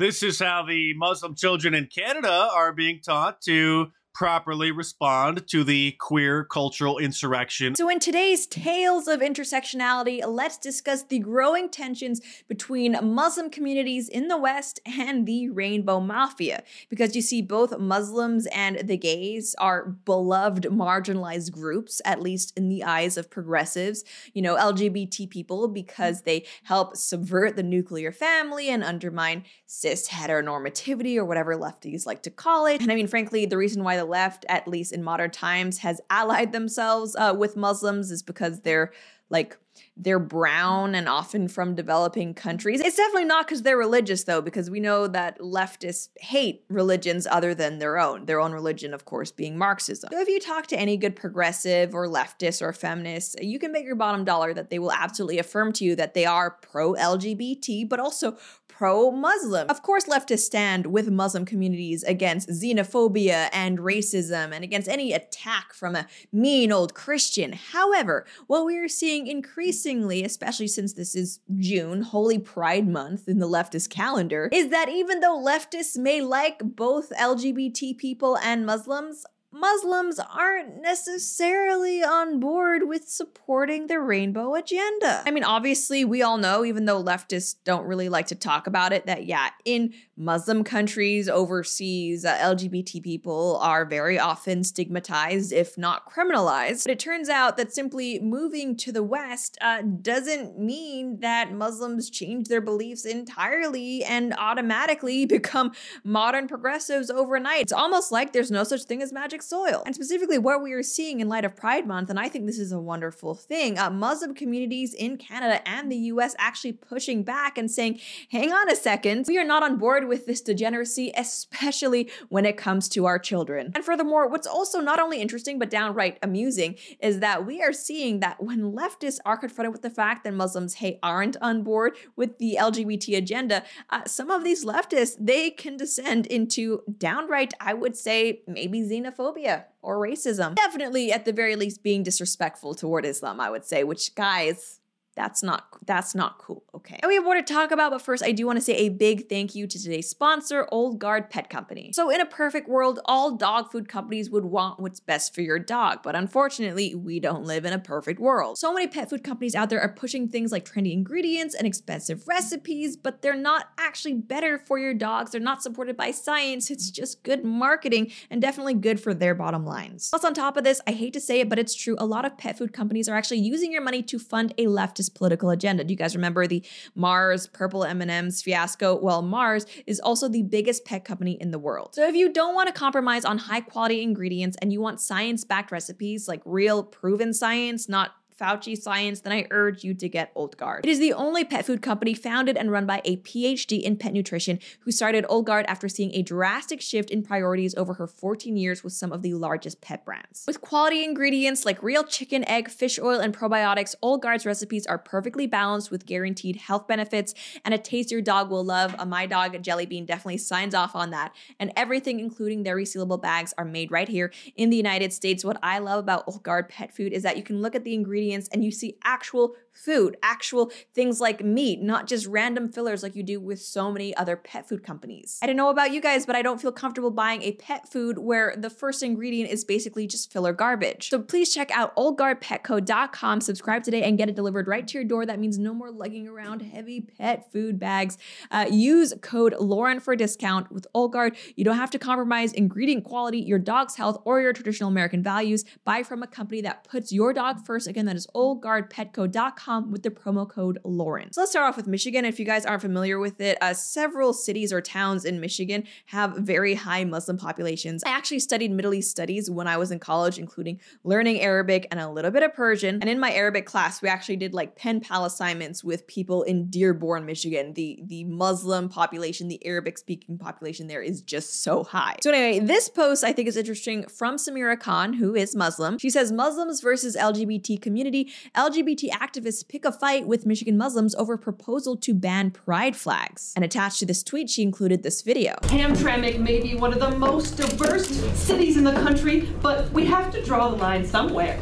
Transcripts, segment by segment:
This is how the Muslim children in Canada are being taught to properly respond to the queer cultural insurrection. So, in today's Tales of Intersectionality, let's discuss the growing tensions between Muslim communities in the West and the Rainbow Mafia. Because you see, both Muslims and the gays are beloved, marginalized groups, at least in the eyes of progressives, you know, LGBT people, because they help subvert the nuclear family and undermine cis heteronormativity or whatever lefties like to call it. And I mean, frankly, the reason why left, at least in modern times, has allied themselves uh, with Muslims is because they're like they're brown and often from developing countries. It's definitely not because they're religious, though, because we know that leftists hate religions other than their own, their own religion, of course, being Marxism. So if you talk to any good progressive or leftist or feminist, you can bet your bottom dollar that they will absolutely affirm to you that they are pro LGBT, but also pro Muslim. Of course, leftists stand with Muslim communities against xenophobia and racism and against any attack from a mean old Christian. However, what we are seeing increasingly, especially since this is June, Holy Pride Month in the leftist calendar, is that even though leftists may like both LGBT people and Muslims, Muslims aren't necessarily on board with supporting the rainbow agenda. I mean, obviously, we all know, even though leftists don't really like to talk about it, that yeah, in Muslim countries overseas, uh, LGBT people are very often stigmatized, if not criminalized. But it turns out that simply moving to the West uh, doesn't mean that Muslims change their beliefs entirely and automatically become modern progressives overnight. It's almost like there's no such thing as magic soil. And specifically, what we are seeing in light of Pride Month, and I think this is a wonderful thing, uh, Muslim communities in Canada and the US actually pushing back and saying, hang on a second, we are not on board with this degeneracy, especially when it comes to our children. And furthermore, what's also not only interesting but downright amusing is that we are seeing that when leftists are confronted with the fact that Muslims, hey, aren't on board with the LGBT agenda, uh, some of these leftists, they can descend into downright, I would say, maybe xenophobia xenophobia or racism. Definitely, at the very least, being disrespectful toward Islam, I would say, which, guys, that's not that's not cool. Okay. And we have more to talk about, but first I do want to say a big thank you to today's sponsor, Old Guard Pet Company. So in a perfect world, all dog food companies would want what's best for your dog, but unfortunately, we don't live in a perfect world. So many pet food companies out there are pushing things like trendy ingredients and expensive recipes, but they're not actually better for your dogs. They're not supported by science. It's just good marketing and definitely good for their bottom lines. Plus on top of this, I hate to say it, but it's true, a lot of pet food companies are actually using your money to fund a leftist political agenda. Do you guys remember the Mars purple M&Ms fiasco? Well, Mars is also the biggest pet company in the world. So if you don't want to compromise on high quality ingredients and you want science-backed recipes like real proven science, not Fauci science, then I urge you to get Old Guard. It is the only pet food company founded and run by a PhD in pet nutrition who started Old Guard after seeing a drastic shift in priorities over her 14 years with some of the largest pet brands. With quality ingredients like real chicken, egg, fish oil, and probiotics, Old Guard's recipes are perfectly balanced with guaranteed health benefits and a taste your dog will love. Uh, my dog, Jelly Bean, definitely signs off on that. And everything, including their resealable bags, are made right here in the United States. What I love about Old Guard pet food is that you can look at the ingredients ingredients and you see actual food, actual things like meat, not just random fillers like you do with so many other pet food companies. I don't know about you guys, but I don't feel comfortable buying a pet food where the first ingredient is basically just filler garbage. So please check out oldguardpetco.com, subscribe today, and get it delivered right to your door. That means no more lugging around heavy pet food bags. Uh, use code Lauren for a discount with Old Guard. You don't have to compromise ingredient quality, your dog's health, or your traditional American values. Buy from a company that puts your dog first. Again, that is oldguardpetco.com with the promo code Lauren. So let's start off with Michigan. If you guys aren't familiar with it, uh, several cities or towns in Michigan have very high Muslim populations. I actually studied Middle East studies when I was in college, including learning Arabic and a little bit of Persian. And in my Arabic class, we actually did like pen pal assignments with people in Dearborn, Michigan. The the Muslim population, the Arabic speaking population there is just so high. So anyway, this post I think is interesting from Samira Khan, who is Muslim. She says Muslims versus LGBT community. LGBT activists pick a fight with Michigan Muslims over proposal to ban pride flags. And attached to this tweet, she included this video. Hamtramck may be one of the most diverse cities in the country, but we have to draw the line somewhere.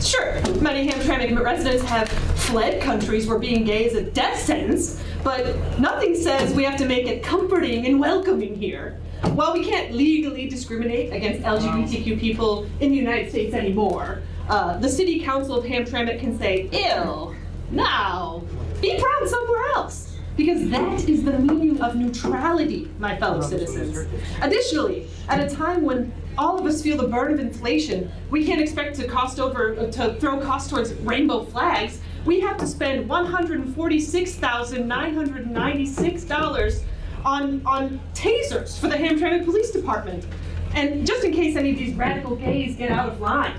Sure, many Hamtramck residents have fled countries where being gay is a death sentence, But nothing says we have to make it comforting and welcoming here. While we can't legally discriminate against LGBTQ people in the United States anymore, uh, the City Council of Hamtramck can say, ill, now, be proud somewhere else. Because that is the meaning of neutrality, my fellow citizens. Additionally, at a time when all of us feel the burden of inflation, we can't expect to cost over to throw costs towards rainbow flags. We have to spend $146,996 on on tasers for the Hamtramck Police Department. And just in case any of these radical gays get out of line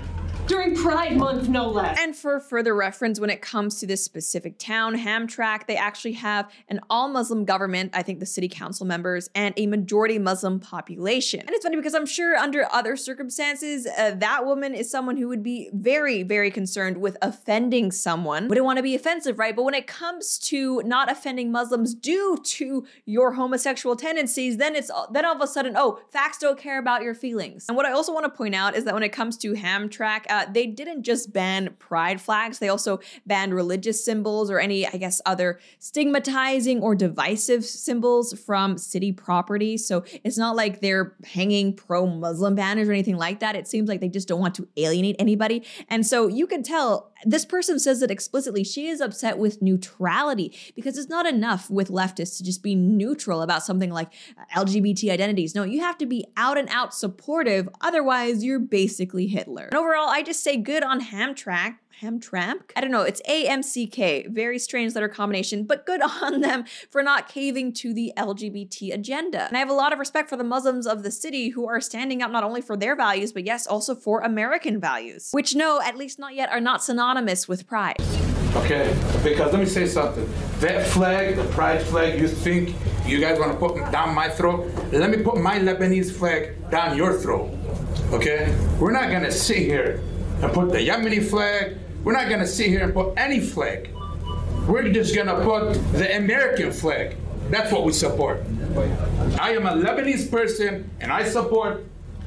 during Pride Month, no less. And for further reference, when it comes to this specific town, Hamtramck, they actually have an all Muslim government, I think the city council members, and a majority Muslim population. And it's funny because I'm sure under other circumstances, uh, that woman is someone who would be very, very concerned with offending someone. Wouldn't want to be offensive, right? But when it comes to not offending Muslims due to your homosexual tendencies, then it's then all of a sudden, oh, facts don't care about your feelings. And what I also want to point out is that when it comes to Hamtramck, uh, Uh, they didn't just ban pride flags, they also banned religious symbols or any, I guess, other stigmatizing or divisive symbols from city property. So it's not like they're hanging pro Muslim banners or anything like that. It seems like they just don't want to alienate anybody. And so you can tell this person says it explicitly. She is upset with neutrality because it's not enough with leftists to just be neutral about something like LGBT identities. No, you have to be out and out supportive. Otherwise, you're basically Hitler. And overall, I just say good on Hamtramck. Hamtramck? I don't know. It's AMCK. Very strange letter combination, but good on them for not caving to the LGBT agenda. And I have a lot of respect for the Muslims of the city who are standing up not only for their values, but yes, also for American values, which no, at least not yet, are not synonymous with pride. Okay, because let me say something. That flag, the pride flag, you think you guys want to put down my throat? Let me put my Lebanese flag down your throat. Okay? We're not gonna sit here and put the Yemeni flag. We're not gonna sit here and put any flag. We're just gonna put the American flag. That's what we support. I am a Lebanese person and I support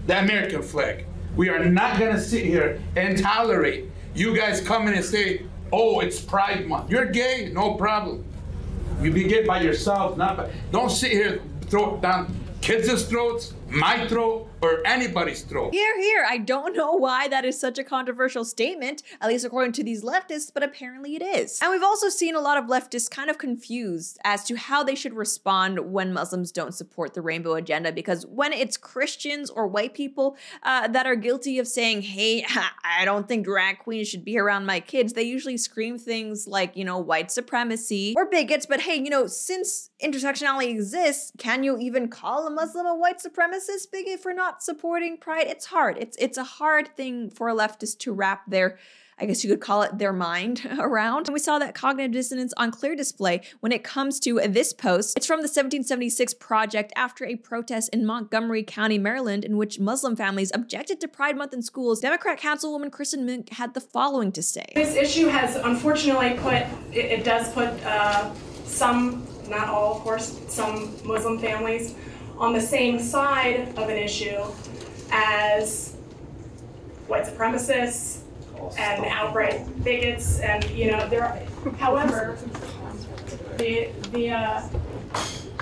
the American flag. We are not gonna sit here and tolerate you guys coming and say, oh, it's Pride Month. You're gay, no problem. You be gay by yourself, not by, don't sit here, throw down kids' throats, my throat, or anybody's throat. Here, here. I don't know why that is such a controversial statement, at least according to these leftists, but apparently it is. And we've also seen a lot of leftists kind of confused as to how they should respond when Muslims don't support the rainbow agenda, because when it's Christians or white people uh, that are guilty of saying, hey, I don't think drag queens should be around my kids, they usually scream things like, you know, white supremacy or bigots. But hey, you know, since intersectionality exists, can you even call a Muslim a white supremacist bigot for not supporting pride? It's hard. It's it's a hard thing for a leftist to wrap their I guess you could call it their mind around. And we saw that cognitive dissonance on clear display when it comes to this post. It's from the 1776 project after a protest in Montgomery County, Maryland, in which Muslim families objected to Pride Month in schools. Democrat Councilwoman Kristin Mink had the following to say. This issue has unfortunately put, it, it does put uh, some, not all of course, some Muslim families on the same side of an issue as white supremacists and outright bigots and you know there are, however the the uh,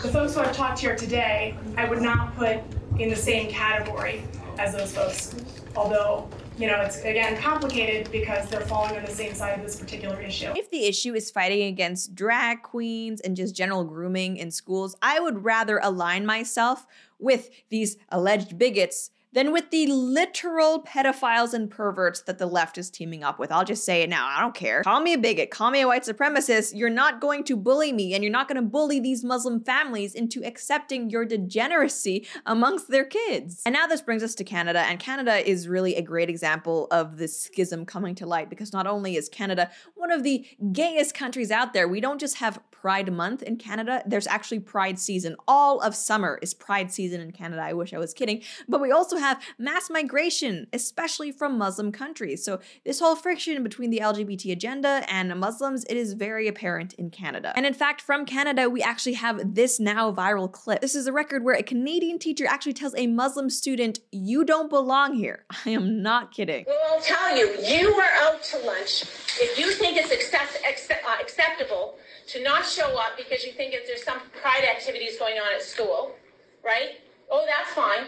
the folks who I've talked to here today I would not put in the same category as those folks although you know, it's again complicated because they're falling on the same side of this particular issue. If the issue is fighting against drag queens and just general grooming in schools, I would rather align myself with these alleged bigots than with the literal pedophiles and perverts that the left is teaming up with. I'll just say it now. I don't care. Call me a bigot, call me a white supremacist. You're not going to bully me, and you're not going to bully these Muslim families into accepting your degeneracy amongst their kids. And now this brings us to Canada, and Canada is really a great example of this schism coming to light because not only is Canada one of the gayest countries out there, we don't just have Pride Month in Canada, there's actually Pride season. All of summer is Pride season in Canada. I wish I was kidding. But we also have mass migration, especially from Muslim countries. So this whole friction between the LGBT agenda and Muslims, it is very apparent in Canada. And in fact, from Canada, we actually have this now viral clip. This is a record where a Canadian teacher actually tells a Muslim student, you don't belong here. I am not kidding. Well, I'll tell you, you are out to lunch. If you think it's accept, accept, uh, acceptable to not show up because you think if there's some pride activities going on at school, right? Oh, that's fine.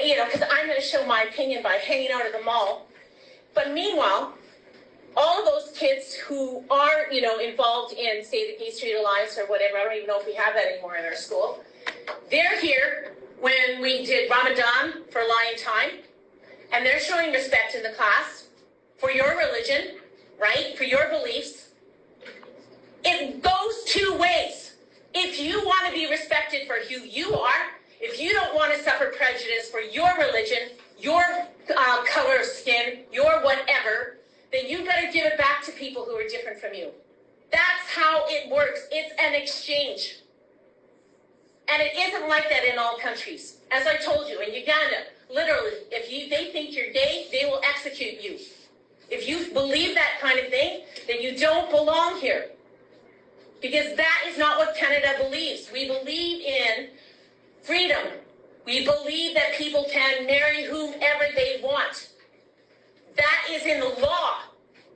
You know, because I'm going to show my opinion by hanging out at the mall. But meanwhile, all of those kids who are, you know, involved in, say, the Gay Straight Alliance or whatever, I don't even know if we have that anymore in our school, they're here when we did Ramadan for Lion Time, and they're showing respect in the class for your religion, right? For your beliefs. It goes two ways. If you want to be respected for who you are, if you don't want to suffer prejudice for your religion, your uh, color of skin, your whatever, then you better give it back to people who are different from you. That's how it works. It's an exchange. And it isn't like that in all countries. As I told you, in Uganda, literally, if you they think you're gay, they will execute you. If you believe that kind of thing, then you don't belong here. Because that is not what Canada believes. We believe in freedom. We believe that people can marry whomever they want. That is in the law.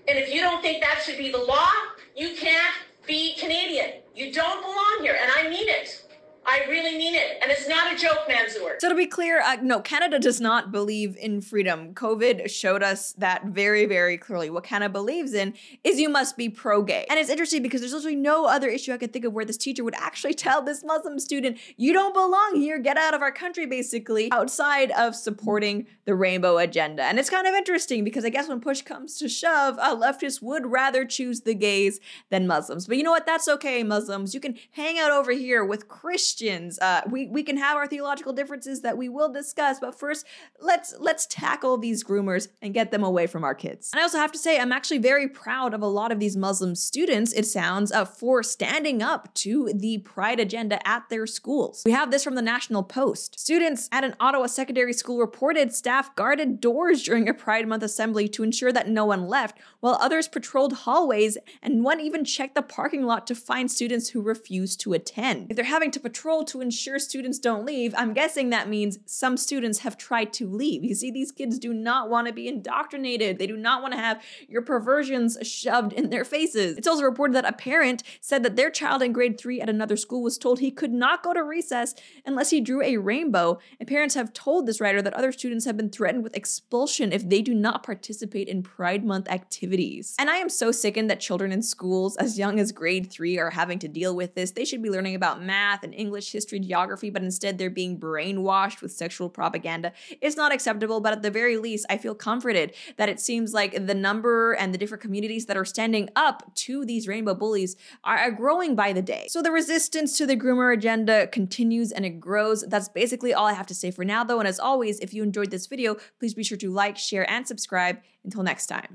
And if you don't think that should be the law, you can't be Canadian. You don't belong here. And I mean it. I really mean it. And it's not a joke, Manzoor. So to be clear, uh, no, Canada does not believe in freedom. COVID showed us that very, very clearly. What Canada believes in is you must be pro-gay. And it's interesting because there's literally no other issue I could think of where this teacher would actually tell this Muslim student, you don't belong here, get out of our country, basically, outside of supporting the rainbow agenda. And it's kind of interesting because I guess when push comes to shove, a leftist would rather choose the gays than Muslims. But you know what? That's okay, Muslims. You can hang out over here with Christians Christians. Uh, we we can have our theological differences that we will discuss, but first let's let's tackle these groomers and get them away from our kids. And I also have to say, I'm actually very proud of a lot of these Muslim students. It sounds uh, for standing up to the Pride agenda at their schools. We have this from the National Post. Students at an Ottawa secondary school reported staff guarded doors during a Pride Month assembly to ensure that no one left, while others patrolled hallways and one even checked the parking lot to find students who refused to attend. If they're having to patrol to ensure students don't leave, I'm guessing that means some students have tried to leave. You see, these kids do not want to be indoctrinated. They do not want to have your perversions shoved in their faces. It's also reported that a parent said that their child in grade three at another school was told he could not go to recess unless he drew a rainbow. And parents have told this writer that other students have been threatened with expulsion if they do not participate in Pride Month activities. And I am so sickened that children in schools as young as grade three are having to deal with this. They should be learning about math and English English, history, geography, but instead they're being brainwashed with sexual propaganda. It's not acceptable, but at the very least, I feel comforted that it seems like the number and the different communities that are standing up to these rainbow bullies are growing by the day. So the resistance to the groomer agenda continues and it grows. That's basically all I have to say for now, though. And as always, if you enjoyed this video, please be sure to like, share, and subscribe. Until next time.